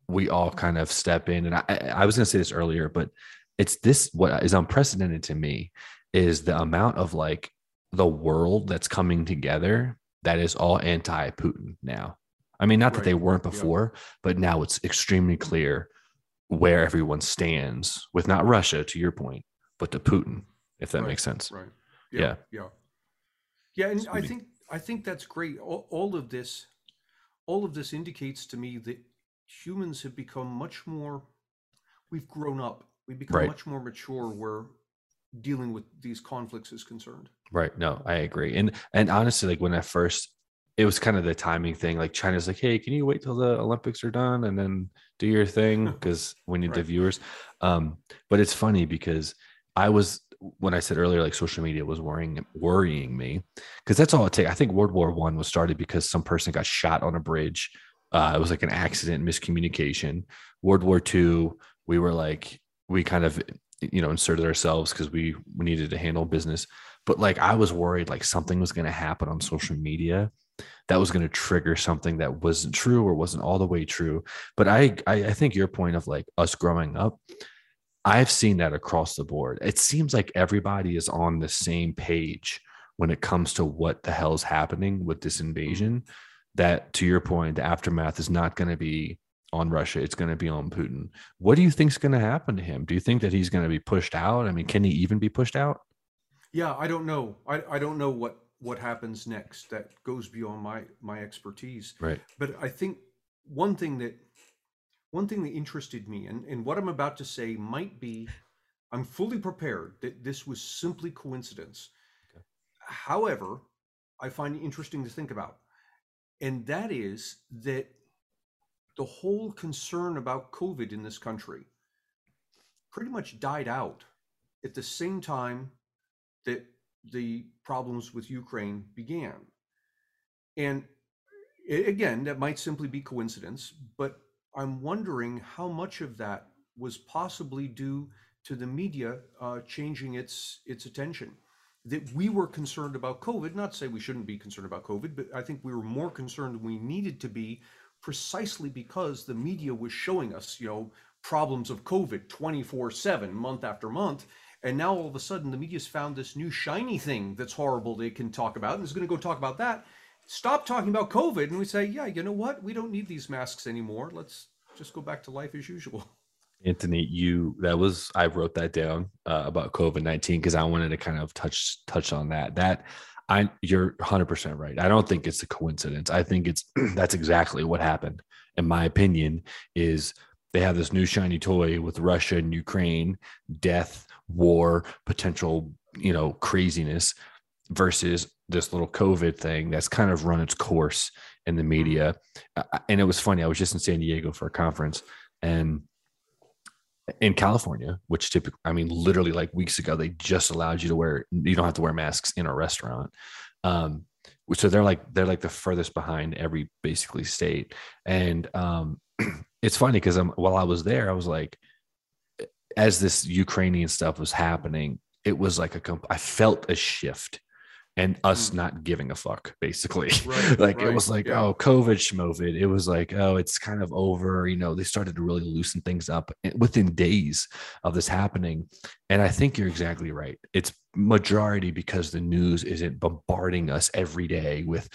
we all kind of step in? And I, I I was going to say this earlier, but it's this what is unprecedented to me is the amount of like the world that's coming together that is all anti-Putin now. I mean, not that Right. they weren't Yeah. before, but now it's extremely clear where everyone stands with not Russia, to your point, but to Putin, if that Right, makes sense. Right. Yeah. Yeah. Yeah. And I think I think that's great. All, all of this, all of this indicates to me that humans have become much more. We've grown up. We've become Right. much more mature where dealing with these conflicts is concerned. Right. No, I agree. And and honestly, like when I first it was kind of the timing thing. Like China's like, hey, can you wait till the Olympics are done and then do your thing? Because we need the viewers. Um, but it's funny because I was when I said earlier, like social media was worrying worrying me because that's all it takes. I think World War One was started because some person got shot on a bridge. Uh, it was like an accident, miscommunication. World War Two, we were like, we kind of, you know, inserted ourselves because we we needed to handle business. But like, I was worried like something was going to happen on social media that was going to trigger something that wasn't true or wasn't all the way true. But I, I, I think your point of like us growing up, I've seen that across the board. It seems like everybody is on the same page when it comes to what the hell's happening with this mm-hmm. invasion. That, to your point, the aftermath is not going to be on Russia. It's going to be on Putin. What do you think is going to happen to him? Do you think that he's going to be pushed out? I mean, can he even be pushed out? Yeah, I don't know. I, I don't know what what happens next. That goes beyond my my expertise. Right. But I think one thing that one thing that interested me, and, and what I'm about to say might be, I'm fully prepared that this was simply coincidence. Okay. However, I find it interesting to think about, and that is that the whole concern about COVID in this country pretty much died out at the same time that the problems with Ukraine began. And again, that might simply be coincidence, but I'm wondering how much of that was possibly due to the media uh, changing its its attention. That we were concerned about COVID, not say we shouldn't be concerned about COVID, but I think we were more concerned than we needed to be precisely because the media was showing us, you know, problems of COVID 24 7, month after month. And now all of a sudden, the media's found this new shiny thing that's horrible they can talk about and is going to go talk about that. Stop talking about COVID. And we say, yeah, you know what? We don't need these masks anymore. Let's just go back to life as usual. Antony, you that was I wrote that down uh, about COVID nineteen because I wanted to kind of touch touch on that. That I you're 100 percent right. I don't think it's a coincidence. I think it's that's exactly what happened. In my opinion, is they have this new shiny toy with Russia and Ukraine, death, war, potential, you know, craziness versus this little COVID thing that's kind of run its course in the media. Mm-hmm. Uh, and it was funny. I was just in San Diego for a conference and in California, which typically, I mean, literally like weeks ago, they just allowed you to wear, you don't have to wear masks in a restaurant. Um, so they're like, they're like the furthest behind every basically state. And um, it's funny because I'm, while I was there, I was like, as this Ukrainian stuff was happening, it was like a, I felt a shift and us mm. not giving a fuck basically right, like right, it was like yeah. oh covid schmovid it was like oh it's kind of over you know they started to really loosen things up within days of this happening and i think you're exactly right it's majority because the news isn't bombarding us every day with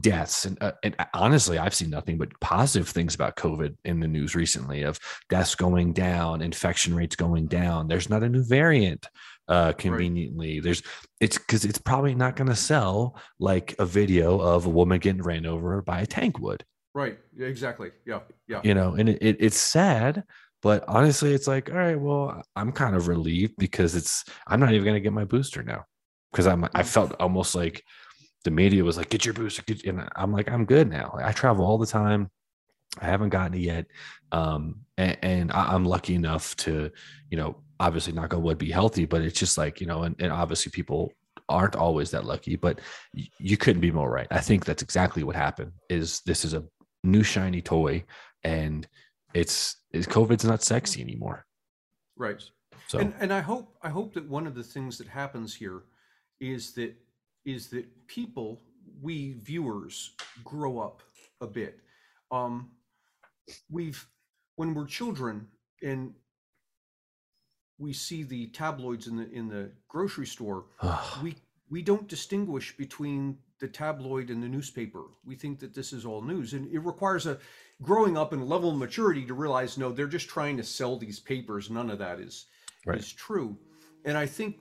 deaths and, uh, and honestly i've seen nothing but positive things about covid in the news recently of deaths going down infection rates going down there's not a new variant uh, conveniently. Right. There's it's because it's probably not going to sell like a video of a woman getting ran over by a tank would. Right. Exactly. Yeah. Yeah. You know, and it, it, it's sad, but honestly, it's like, all right, well, I'm kind of relieved because it's I'm not even going to get my booster now because I'm I mm. felt almost like the media was like, get your booster, get, and I'm like, I'm good now. I travel all the time. I haven't gotten it yet, um, and, and I, I'm lucky enough to, you know, obviously not going would be healthy, but it's just like, you know, and, and obviously people aren't always that lucky, but you couldn't be more right. I think that's exactly what happened is this is a new shiny toy and it's is COVID's not sexy anymore. Right. So and, and I hope I hope that one of the things that happens here is that is that people, we viewers, grow up a bit. Um we've when we're children and we see the tabloids in the in the grocery store, we we don't distinguish between the tabloid and the newspaper. We think that this is all news, and it requires a growing up and a level of maturity to realize no, they're just trying to sell these papers. None of that is right. is true, and I think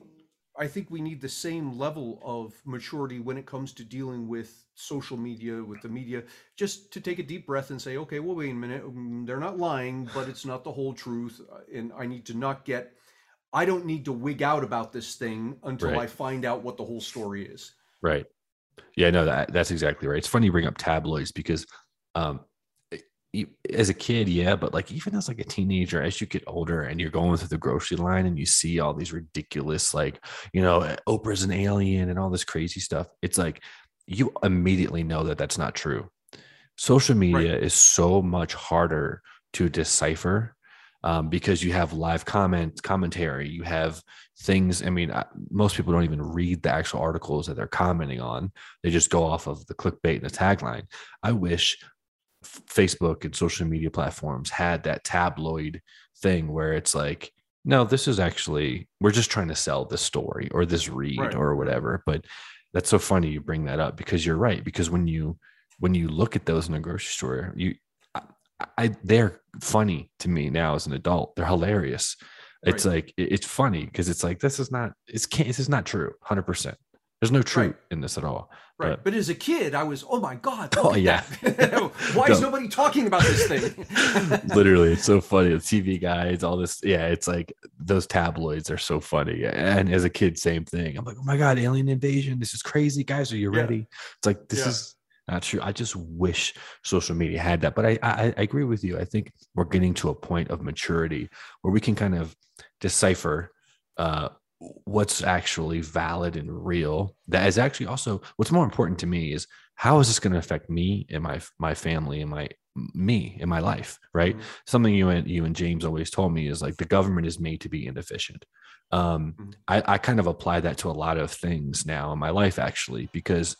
I think we need the same level of maturity when it comes to dealing with social media, with the media, just to take a deep breath and say, okay, well, wait a minute, mm, they're not lying, but it's not the whole truth, uh, and I need to not get I don't need to wig out about this thing until right. I find out what the whole story is. Right. Yeah, no, that that's exactly right. It's funny you bring up tabloids because um as a kid, yeah, but like even as like a teenager, as you get older and you're going through the grocery line and you see all these ridiculous, like, you know, Oprah's an alien and all this crazy stuff, it's like you immediately know that that's not true. Social media right. is so much harder to decipher um, because you have live comment commentary you have things i mean most people don't even read the actual articles that they're commenting on they just go off of the clickbait and the tagline i wish facebook and social media platforms had that tabloid thing where it's like no this is actually we're just trying to sell this story or this read right. or whatever but that's so funny you bring that up because you're right because when you when you look at those in a grocery store you I they're funny to me now as an adult. They're hilarious. It's right. like it's funny because it's like this is not it's can't this is not true. Hundred percent. There's no truth right. in this at all. Right. But, but, as a kid, I was, oh my God. Oh, yeah. Why is nobody talking about this thing? Literally, it's so funny. The TV guides, all this. Yeah, it's like those tabloids are so funny. And as a kid, same thing. I'm like, oh my God, alien invasion. This is crazy. Guys, are you ready? Yeah. It's like, this yeah. is not true. I just wish social media had that. But I, I, I agree with you. I think we're getting to a point of maturity where we can kind of decipher uh, what's actually valid and real. That is actually also what's more important to me is how is this going to affect me and my my family and my me in my life, right? Mm-hmm. Something you and you and James always told me is like the government is made to be inefficient. Um, mm-hmm. I, I kind of apply that to a lot of things now in my life, actually, because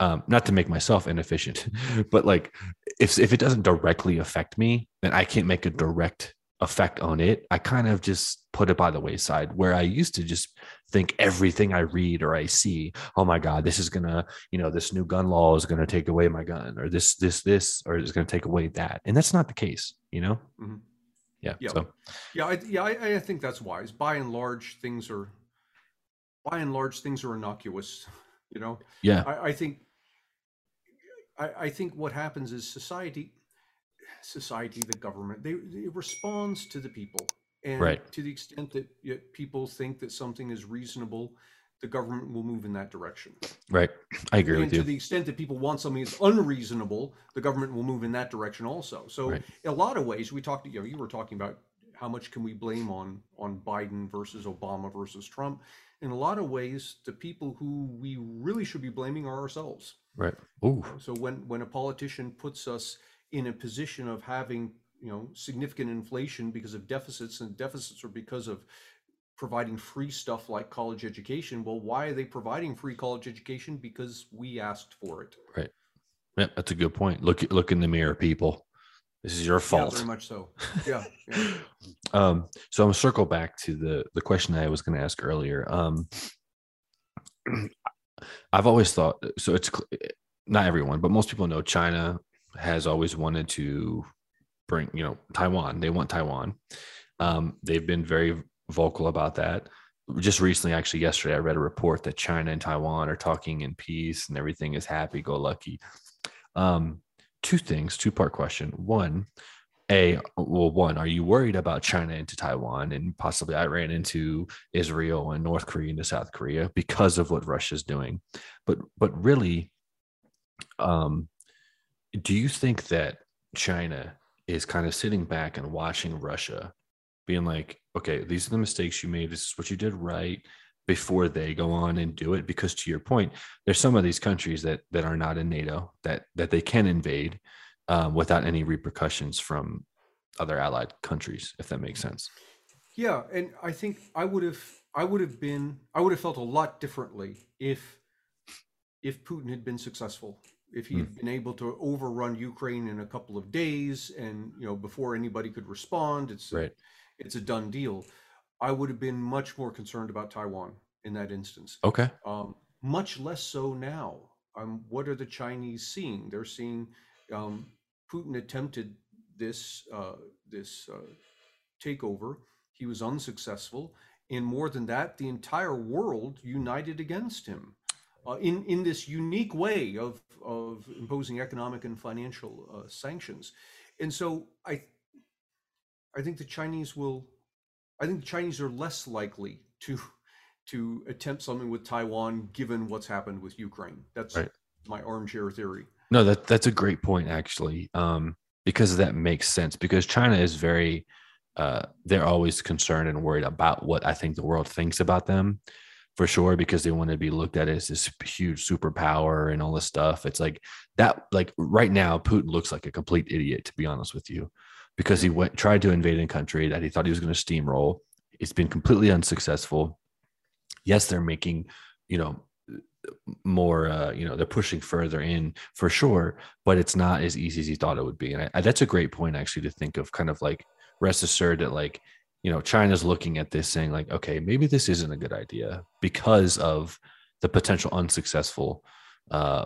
um, not to make myself inefficient, but like if if it doesn't directly affect me, then I can't make a direct effect on it. I kind of just put it by the wayside where I used to just think everything I read or I see, oh my God, this is gonna, you know, this new gun law is gonna take away my gun, or this, this, this, or is gonna take away that. And that's not the case, you know? Mm-hmm. yeah. Yeah. So Yeah, I, yeah, I, I think that's wise. By and large, things are, by and large, things are innocuous. You know, yeah, I, I think, I, I think what happens is society, society, the government, they it responds to the people, and Right. to the extent that yeah, people think that something is reasonable, the government will move in that direction. right. I agree and with to you. the extent that people want something that's unreasonable, the government will move in that direction also. So, Right. in a lot of ways, we talked. You know, you were talking about how much can we blame on on Biden versus Obama versus Trump. In a lot of ways, the people who we really should be blaming are ourselves. Right. Ooh. So when when a politician puts us in a position of having you know significant inflation because of deficits, and deficits are because of providing free stuff like college education. Well, why are they providing free college education? Because we asked for it. Right. Yeah, that's a good point. Look look in the mirror, people. This is your Yeah, fault. very much so. Yeah. yeah. um, so I'm gonna circle back to the the question I was going to ask earlier. Um, I've always thought so. It's not everyone, but most people know China has always wanted to bring you know Taiwan. They want Taiwan. Um, they've been very vocal about that. Just recently, actually, yesterday, I read a report that China and Taiwan are talking in peace and everything is happy go lucky. Um, two things, two part question. One, a well one are you worried about china into taiwan and possibly iran into israel and north korea into south korea because of what russia's doing but but really um do you think that china is kind of sitting back and watching russia being like okay these are the mistakes you made this is what you did right before they go on and do it because to your point there's some of these countries that that are not in nato that that they can invade um, without any repercussions from other allied countries, if that makes sense. Yeah, and I think I would have I would have been I would have felt a lot differently if if Putin had been successful. If he had been able to overrun Ukraine in a couple of days and you know before anybody could respond, it's a, it's a done deal. I would have been much more concerned about Taiwan in that instance. Okay. Um, much less so now. Um, what are the Chinese seeing? They're seeing um, Putin attempted this uh, this uh, takeover. He was unsuccessful, and more than that, the entire world united against him uh, in in this unique way of of imposing economic and financial uh, sanctions. And so I I think the Chinese will. I think the Chinese are less likely to to attempt something with Taiwan, given what's happened with Ukraine. That's Right. my armchair theory. No, that that's a great point actually. Um, because that makes sense. Because China is very, uh, they're always concerned and worried about what I think the world thinks about them, for sure. Because they want to be looked at as this huge superpower and all this stuff. It's like that. Like right now, Putin looks like a complete idiot, to be honest with you, because he went tried to invade a country that he thought he was going to steamroll. It's been completely unsuccessful. Yes, they're making, you know, more uh, you know they're pushing further in for sure but it's not as easy as he thought it would be and I, I- that's a great point actually to think of kind of like rest assured that like you know china's looking at this saying like okay maybe this isn't a good idea because of the potential unsuccessful uh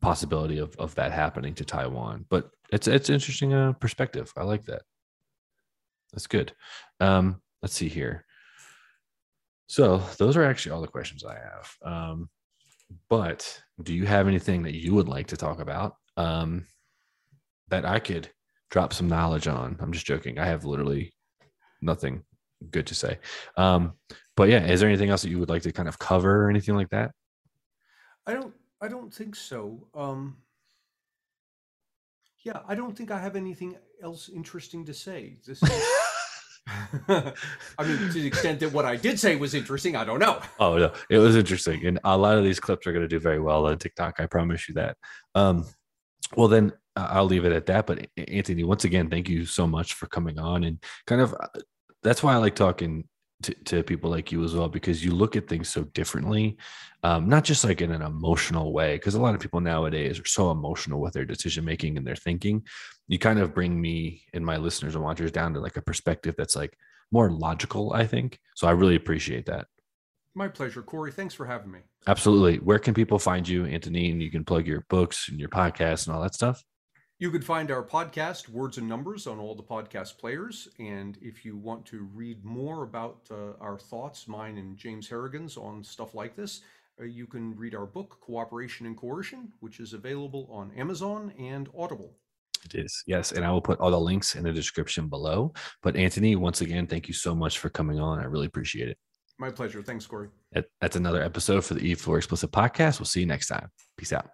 possibility of of that happening to taiwan. But it's it's interesting uh, perspective. I like that. That's good. Um let's see here. So those are actually all the questions i have. Um but do you have anything that you would like to talk about um, that I could drop some knowledge on? I'm just joking. I have literally nothing good to say. Um, but yeah, is there anything else that you would like to kind of cover or anything like that? I don't. I don't think so. Um, yeah, I don't think I have anything else interesting to say. This. Is, I mean, to the extent that what I did say was interesting, I don't know. Oh no, it was interesting, and a lot of these clips are going to do very well on TikTok. I promise you that. Um, well, then I'll leave it at that. But Antony, once again, thank you so much for coming on, and kind of uh, that's why I like talking to, to people like you as well because you look at things so differently, um, not just like in an emotional way. Because a lot of people nowadays are so emotional with their decision making and their thinking. You kind of bring me and my listeners and watchers down to like a perspective that's like more logical. I think so. I really appreciate that. My pleasure, Corey. Thanks for having me. Absolutely. Where can people find you, Antony? And you can plug your books and your podcast and all that stuff. You could find our podcast, Words and Numbers, on all the podcast players. And if you want to read more about uh, our thoughts, mine and James Harrigan's, on stuff like this, uh, you can read our book, Cooperation and Coercion, which is available on Amazon and Audible. It is, yes. And I will put all the links in the description below. But Antony, once again, thank you so much for coming on. I really appreciate it. My pleasure. Thanks, Corey. That's another episode for the E4 Explicit podcast. We'll see you next time. Peace out.